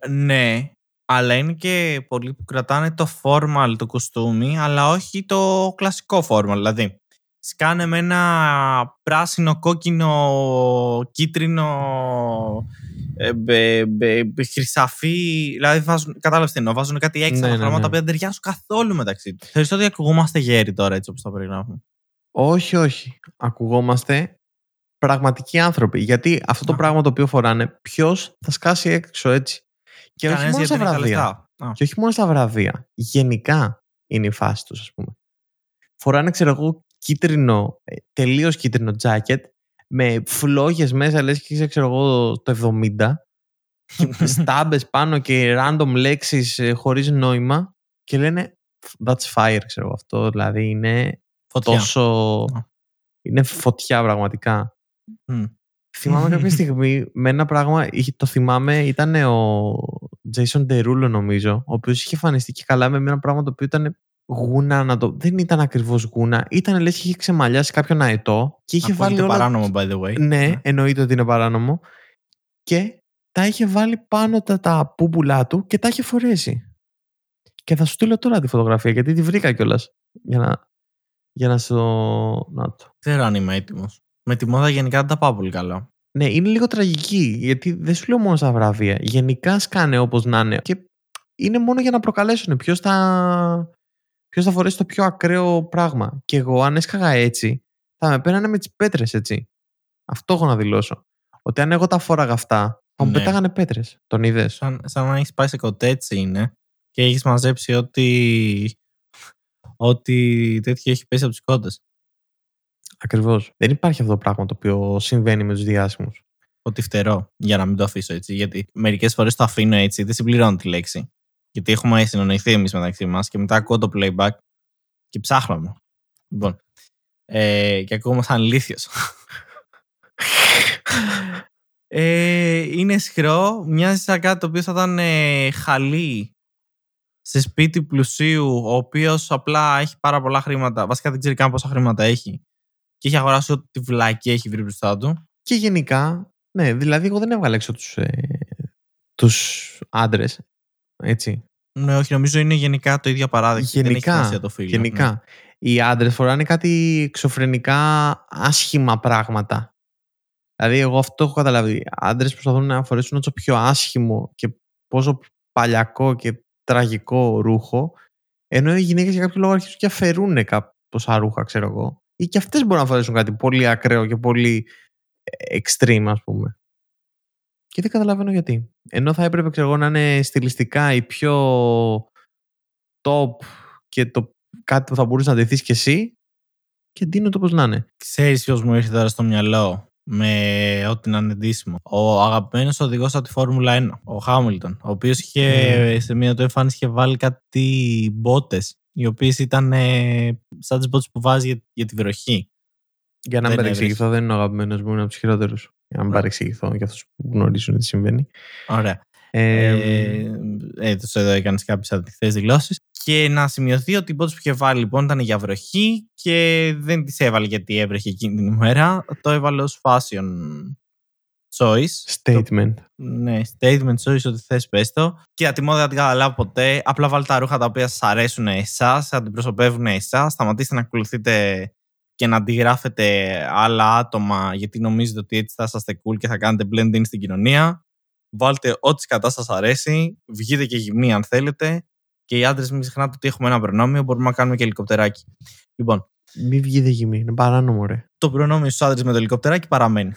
Ναι, αλλά είναι και πολλοί που κρατάνε το formal το κουστούμι, αλλά όχι το κλασικό formal. Δηλαδή, σκάνε με ένα πράσινο, κόκκινο, κίτρινο, ε, μπε, μπε, μπε, χρυσαφί. Δηλαδή, βάζουν, κατάλαβες τι εννοώ, βάζουν κάτι έξτρα Ναι, ναι, χρώματα ναι. που δεν ταιριάζουν καθόλου μεταξύ τους. Θεωρείς ότι ακουγόμαστε γέροι τώρα, έτσι όπως τα περιγράφουμε; Όχι, όχι. Ακουγόμαστε πραγματικοί άνθρωποι. Γιατί αυτό το Α. πράγμα το οποίο φοράνε, ποιος θα σκάσει έξω έτσι. Και όχι Κανένας μόνο στα γιατί δεν έχει τα βραβεία. λεφτά. Α. Και όχι μόνο στα βραβεία. Γενικά είναι η φάση τους, ας πούμε. Φοράνε, ξέρω εγώ, κίτρινο, τελείως κίτρινο τζάκετ με φλόγες μέσα, λες και είσαι, ξέρω εγώ, το 70. και στάμπες πάνω και random λέξεις ε, χωρίς νόημα και λένε that's fire, ξέρω εγώ, αυτό δηλαδή είναι Φωτιά. τόσο... Α. είναι φωτιά πραγματικά. Μμ. Θυμάμαι κάποια στιγμή με ένα πράγμα, είχε- το θυμάμαι, ήταν ο Jason Derulo νομίζω, ο οποίος είχε εμφανιστεί και καλά με ένα πράγμα το οποίο ήταν γούνα, να το... δεν ήταν ακριβώς γούνα, ήταν λες και είχε ξεμαλιάσει κάποιον αετό και είχε Ακούγεται βάλει όλα... παράνομο, by the way. Ναι, εννοείται ότι είναι παράνομο. Και τα είχε βάλει πάνω τα, τα πούπουλά του και τα είχε φορέσει. Και θα σου στείλω τώρα τη φωτογραφία γιατί τη βρήκα κιόλας. Για να, για να στο. Να το. Δεν ξέρω αν είμαι έτοιμος. Με τη μόδα γενικά δεν τα πάω πολύ καλά. Ναι, είναι λίγο τραγική γιατί δεν σου λέω μόνο στα βραβεία. Γενικά σκάνε όπως να είναι. Και είναι μόνο για να προκαλέσουν ποιος θα, ποιος θα φορέσει το πιο ακραίο πράγμα. Και εγώ, αν έσκαγα έτσι, θα με παίρνανε με τις πέτρες, έτσι. Αυτό έχω να δηλώσω. Ότι αν εγώ τα φόραγα αυτά, θα μου Ναι. πετάγανε πέτρες. Τον είδες; Σαν, σαν να έχεις πάει σε κοτέτσι είναι και έχεις μαζέψει ό,τι, ό,τι τέτοιο έχει πέσει από τις κότε. Ακριβώς. Δεν υπάρχει αυτό το πράγμα το οποίο συμβαίνει με τους διάσημους. Ότι φτερό, για να μην το αφήσω έτσι. Γιατί μερικές φορές το αφήνω έτσι, δεν συμπληρώνω τη λέξη. Γιατί έχουμε συνονιθεί εμείς μεταξύ μας και μετά ακούω το playback και ψάχνω. Λοιπόν. Ε, και ακούγομαι σαν ηλίθιος. ε, είναι σχρό, μοιάζει σαν κάτι το οποίο θα ήταν ε, χαλί σε σπίτι πλουσίου, ο οποίος απλά έχει πάρα πολλά χρήματα. Βασικά δεν ξέρει καν πόσα χρήματα έχει. Και έχει αγοράσει ό,τι βλακή έχει βρει μπροστά του. Και γενικά, ναι, δηλαδή εγώ δεν έβγαλα έξω τους ε, τους άντρες. Έτσι. Ναι, όχι, νομίζω είναι γενικά το ίδιο παράδειγμα. Δεν έχει Γενικά, σημασία το φίλο. γενικά. ναι. Οι άντρες φοράνε κάτι εξωφρενικά άσχημα πράγματα. Δηλαδή, εγώ αυτό έχω καταλάβει. Οι άντρες προσπαθούν να φορέσουν όσο πιο άσχημο και πόσο παλιακό και τραγικό ρούχο, ενώ οι γυναίκες για κάποιο λόγο αρχίζουν και αφαιρούν κάποια ρούχα, ξέρω εγώ. Ή και αυτές μπορούν να φορέσουν κάτι πολύ ακραίο και πολύ ε, extreme, ας πούμε. Και δεν καταλαβαίνω γιατί. Ενώ θα έπρεπε ξέρω εγώ, να είναι στιλιστικά η πιο top και το κάτι που θα μπορούσες να ντυθείς κι εσύ και ντύνω το πώς να είναι. Ξέρεις ποιος μου ήρθε τώρα στο μυαλό με ό,τι να είναι ντύσιμο; Ο αγαπημένος οδηγός από τη Φόρμουλα 1, ο Χάμιλτον, ο οποίος είχε Ναι. σε μία του εμφάνιση είχε βάλει κάτι μπότες, οι οποίες ήταν ε, σαν τις μπότες που βάζεις για, για τη βροχή. Για να μην Δεν παρεξηγηθώ, έβρισκε. δεν είναι ο αγαπημένος μου, είναι από τους χειρότερους. Για να μην Ναι. παρεξηγηθώ για αυτούς που γνωρίζουν τι συμβαίνει. Ωραία. Ε, έδωσε εδώ έκανες κάποιες αντιθέσεις δηλώσεις. Και να σημειωθεί ότι οι πόντου που είχε βάλει λοιπόν ήταν για βροχή και δεν τις έβαλε γιατί έβρεχε εκείνη την ημέρα. Το έβαλε ως fashion choice. Statement. Το, ναι, statement choice, ότι θες πες το. Και ατιμώ δεν την καταλάβω ποτέ. Απλά βάλτε τα ρούχα τα οποία σας αρέσουν εσάς, αντιπροσωπεύουν εσάς. Σταματήστε να ακολουθείτε και να αντιγράφετε άλλα άτομα γιατί νομίζετε ότι έτσι θα είσαστε cool και θα κάνετε blend in στην κοινωνία. Βάλτε ό,τι κατά σας αρέσει. Βγείτε και γυμνοί αν θέλετε. Και οι άντρες, μην ξεχνάτε ότι έχουμε ένα προνόμιο, μπορούμε να κάνουμε και ελικοπτεράκι. Λοιπόν. Μην βγείτε γυμνοί, είναι παράνομο, ρε. Το προνόμιο στους άντρες με το ελικοπτεράκι παραμένει.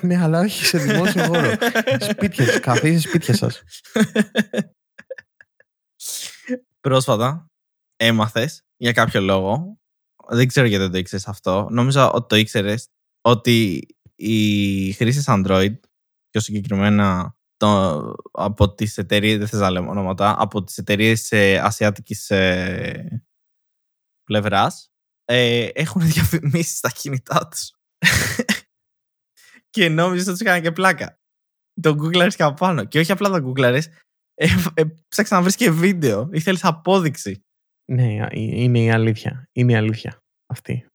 ναι, αλλά όχι σε δημόσιο χώρο. σπίτια σας, καθίστε σπίτια σας. Πρόσφατα έμαθες για κάποιο λόγο. Δεν ξέρω γιατί δεν το ήξερες αυτό. Νόμιζα ότι το ήξερες ότι οι χρήστε Android, πιο συγκεκριμένα το, από τις εταιρείες, δεν θες να λέμε ονόματα, από τις εταιρείες ε, ασιάτικης ε, πλευράς, ε, έχουν διαφημίσει στα κινητά τους. και νόμιζες ότι έκανα και πλάκα. Το Google και από πάνω. Και όχι απλά το Google ε, ε, ψάξα να βρεις και βίντεο. Ήθελες απόδειξη. Ναι, είναι η αλήθεια. Είναι η αλήθεια αυτή.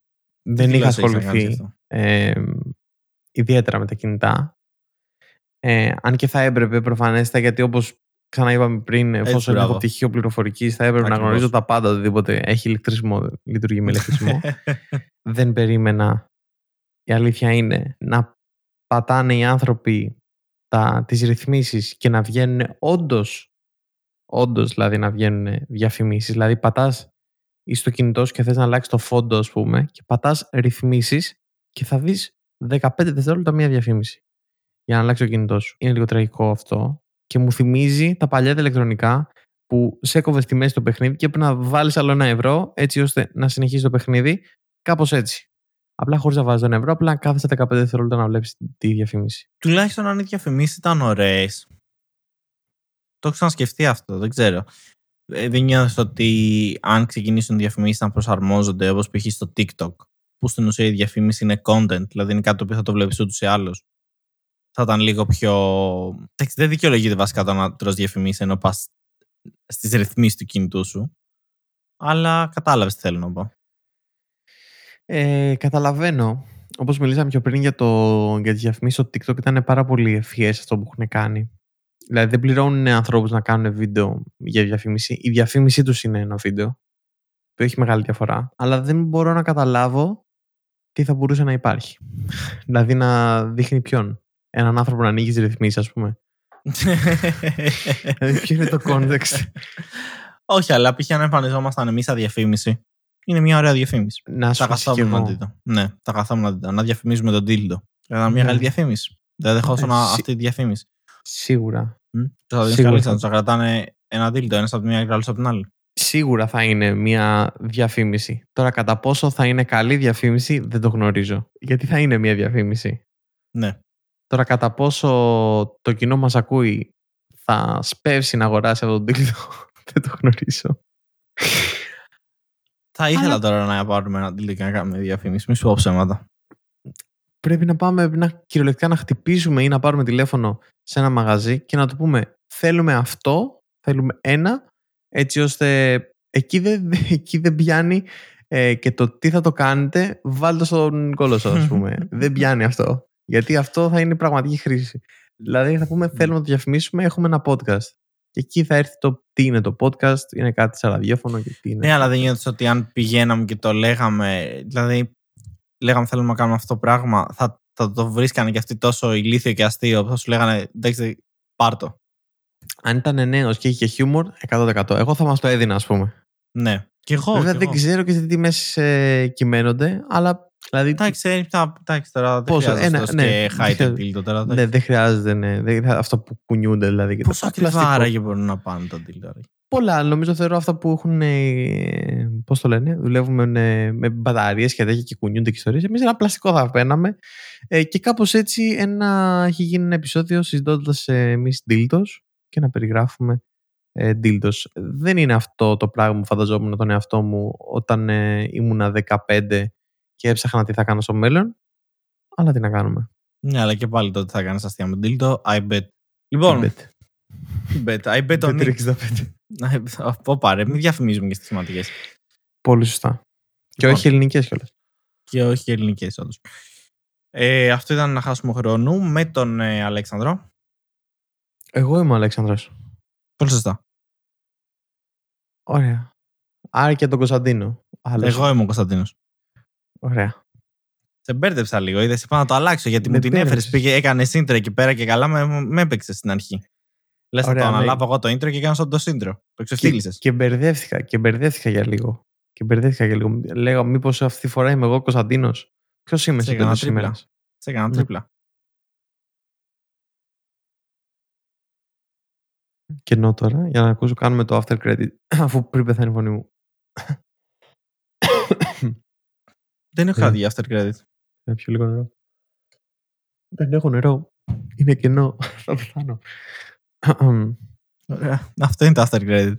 Δεν είχα ασχοληθεί ε, ιδιαίτερα με τα κινητά. Ε, αν και θα έπρεπε προφανέστα, γιατί όπως ξαναείπαμε πριν, εφόσον έχω πτυχίο πληροφορικής, θα έπρεπε να γνωρίζω τα πάντα. Οτιδήποτε έχει ηλεκτρισμό, λειτουργεί με ηλεκτρισμό. Δεν περίμενα. Η αλήθεια είναι να πατάνε οι άνθρωποι τα, τις ρυθμίσεις και να βγαίνουν όντως, όντως δηλαδή να βγαίνουν διαφημίσεις. Δηλαδή πατάς στο κινητό σου και θες να αλλάξει το φόντο ας πούμε και πατάς ρυθμίσεις και θα δεις 15 δευτερόλεπτα μία διαφήμιση για να αλλάξει το κινητό σου. Είναι λίγο τραγικό αυτό και μου θυμίζει τα παλιά τα ηλεκτρονικά που σε έκοβες στη μέση το παιχνίδι και πρέπει να βάλεις άλλο ένα ευρώ έτσι ώστε να συνεχίσει το παιχνίδι κάπως έτσι. Απλά χωρίς να βάζεις ένα ευρώ, απλά κάθεσαι 15 δευτερόλεπτα να βλέπεις τη διαφήμιση. Τουλάχιστον αν οι διαφημίσεις ήταν ωραίες. Το έχω ξανασκεφτεί αυτό, δεν ξέρω. Ε, δεν νιώθω ότι αν ξεκινήσουν διαφημίσεις να προσαρμόζονται όπως π.χ. στο TikTok, που στην ουσία η διαφήμιση είναι content, δηλαδή είναι κάτι το οποίο θα το βλέπεις ούτως ή άλλως. Θα ήταν λίγο πιο. Δεν δικαιολογείται βασικά το να τρως διαφημίσεις ενώ πας στις ρυθμίσεις του κινητού σου. Αλλά κατάλαβες τι θέλω να πω. Ε, καταλαβαίνω. Όπως μιλήσαμε πιο πριν για, το, για τις διαφημίσεις στο TikTok ήταν πάρα πολύ ευφυές αυτό που έχουν κάνει. Δηλαδή δεν πληρώνουν ανθρώπους να κάνουν βίντεο για διαφήμιση. Η διαφήμιση τους είναι ένα βίντεο που έχει μεγάλη διαφορά. Αλλά δεν μπορώ να καταλάβω τι θα μπορούσε να υπάρχει. δηλαδή να δείχνει ποιον. Έναν άνθρωπο να ανοίγεις ρυθμίσεις, ας πούμε. δηλαδή ποιο είναι το context. Όχι, αλλά π.χ. αν εμφανιζόμασταν εμείς σαν διαφήμιση, είναι μια ωραία διαφήμιση. Να τα καθόμουν να δείτε. Ναι, τα καθόμουν να δείτε. Να διαφημίζουμε τον Τίλντο. Ήταν μια ναι. καλή διαφήμιση. Δεν δεχόσουν ε, αυτή τη διαφήμιση. Σίγουρα. Θα δει καλύτερα να τους κρατάνε ένα Τίλντο, ένας από τη μία και άλλος από την άλλη. Σίγουρα θα είναι μια διαφήμιση. Τώρα, κατά πόσο θα είναι καλή διαφήμιση, δεν το γνωρίζω. Γιατί θα είναι μια διαφήμιση; Ναι. Τώρα, κατά πόσο το κοινό μας ακούει θα σπεύσει να αγοράσει αυτόν τον τίλτο, δεν το γνωρίζω. Θα ήθελα τώρα να πάρουμε ένα deal και να κάνουμε διαφήμιση. Μη σου πω ψέματα. Πρέπει να πάμε να, κυριολεκτικά να χτυπήσουμε ή να πάρουμε τηλέφωνο σε ένα μαγαζί και να του πούμε θέλουμε αυτό, θέλουμε ένα, έτσι ώστε εκεί δεν, εκεί δεν πιάνει ε, και το τι θα το κάνετε, βάλτε στον κόλο ας πούμε. δεν πιάνει αυτό. Γιατί αυτό θα είναι πραγματική χρήση. Δηλαδή θα πούμε θέλουμε να το διαφημίσουμε, έχουμε ένα podcast. Και εκεί θα έρθει το τι είναι το podcast, είναι κάτι σαν ραδιόφωνο και τι είναι. Ναι, αλλά δεν νιώθω ότι αν πηγαίναμε και το λέγαμε, δηλαδή λέγαμε θέλουμε να κάνουμε αυτό το πράγμα, θα, θα το βρίσκανε και αυτοί τόσο ηλίθιο και αστείο, θα σου λέγανε εντάξει, πάρτο. Αν ήταν νέος και είχε χιούμορ, 100%. Εγώ θα μας το έδινα, ας πούμε. Ναι. Και εγώ. Βέβαια δεν ξέρω και τι τιμέ ε, κυμαίνονται, αλλά Δηλαδή, εντάξει, εντάξει τώρα δεν Πόσο, χρειάζεται ένα, ναι, και high τώρα. Ναι, δεν χρειάζεται, ναι. Δεν, αυτό που κουνιούνται δηλαδή. Και Πόσο ακριβά άραγε μπορούν να πάνε τα τίλτα. Πολλά, νομίζω θεωρώ αυτά που έχουν, ε, πώς το λένε, δουλεύουν με, με μπαταρίες και τέτοια και κουνιούνται και ιστορίες. Εμείς ένα πλαστικό θα παίρναμε ε, και κάπως έτσι ένα, έχει γίνει ένα επεισόδιο συζητώντας ε, εμείς δίλτος και να περιγράφουμε ε, Δεν είναι αυτό το πράγμα που φανταζόμουν τον εαυτό μου όταν ε, ήμουνα 15 και έψαχνα τι θα κάνω στο μέλλον. Αλλά τι να κάνουμε. Ναι, αλλά και πάλι τότε θα κάνεις αστεία με Dildo. I bet. Λοιπόν, I bet. Bet, I bet on it. 465. Πω πάρε, μην διαφημίζουμε και στις θεματικές. Πολύ σωστά. Και Λοιπόν. όχι ελληνικές κιόλας. Και όχι ελληνικές όντως. Ε, αυτό ήταν να χάσουμε χρόνο με τον ε, Αλέξανδρο. Εγώ είμαι ο Αλέξανδρος. Πολύ σωστά. Ωραία. Άρα και τον Κωνσταντίνο. Άλλος. Εγώ είμαι ο Κωνσταντίνος. Ωραία. Σε μπέρδεψα λίγο. Είδες, είπα να το αλλάξω γιατί Με μου την έφερες. μπέρδεψες. Πήγε, έκανε intro εκεί πέρα και καλά με, με έπαιξε στην αρχή. Λες, θα Ωραία, το ναι. αναλάβω εγώ το intro και έκανα σαν το intro. Το ξεφτύλισες. Και μπερδεύτηκα. Και μπερδεύτηκα για λίγο. Και μπερδεύτηκα για λίγο. Λέγα, μήπως αυτή τη φορά είμαι εγώ ο Κωνσταντίνος. Ποιος είμαι Σε σε έκανα τέλο τρίπλα. σήμερα; Σε έκανα Ναι. τρίπλα. Κενό τώρα για να ακούσω. Κάνουμε το after credit. Αφού πριν πεθάνει η φωνή μου. Δεν έχω Ναι. άδεια after credit. Να πιω λίγο νερό. Δεν έχω νερό. Είναι κενό. Θα πεθάνω. Ωραία. Αυτό είναι το after credit.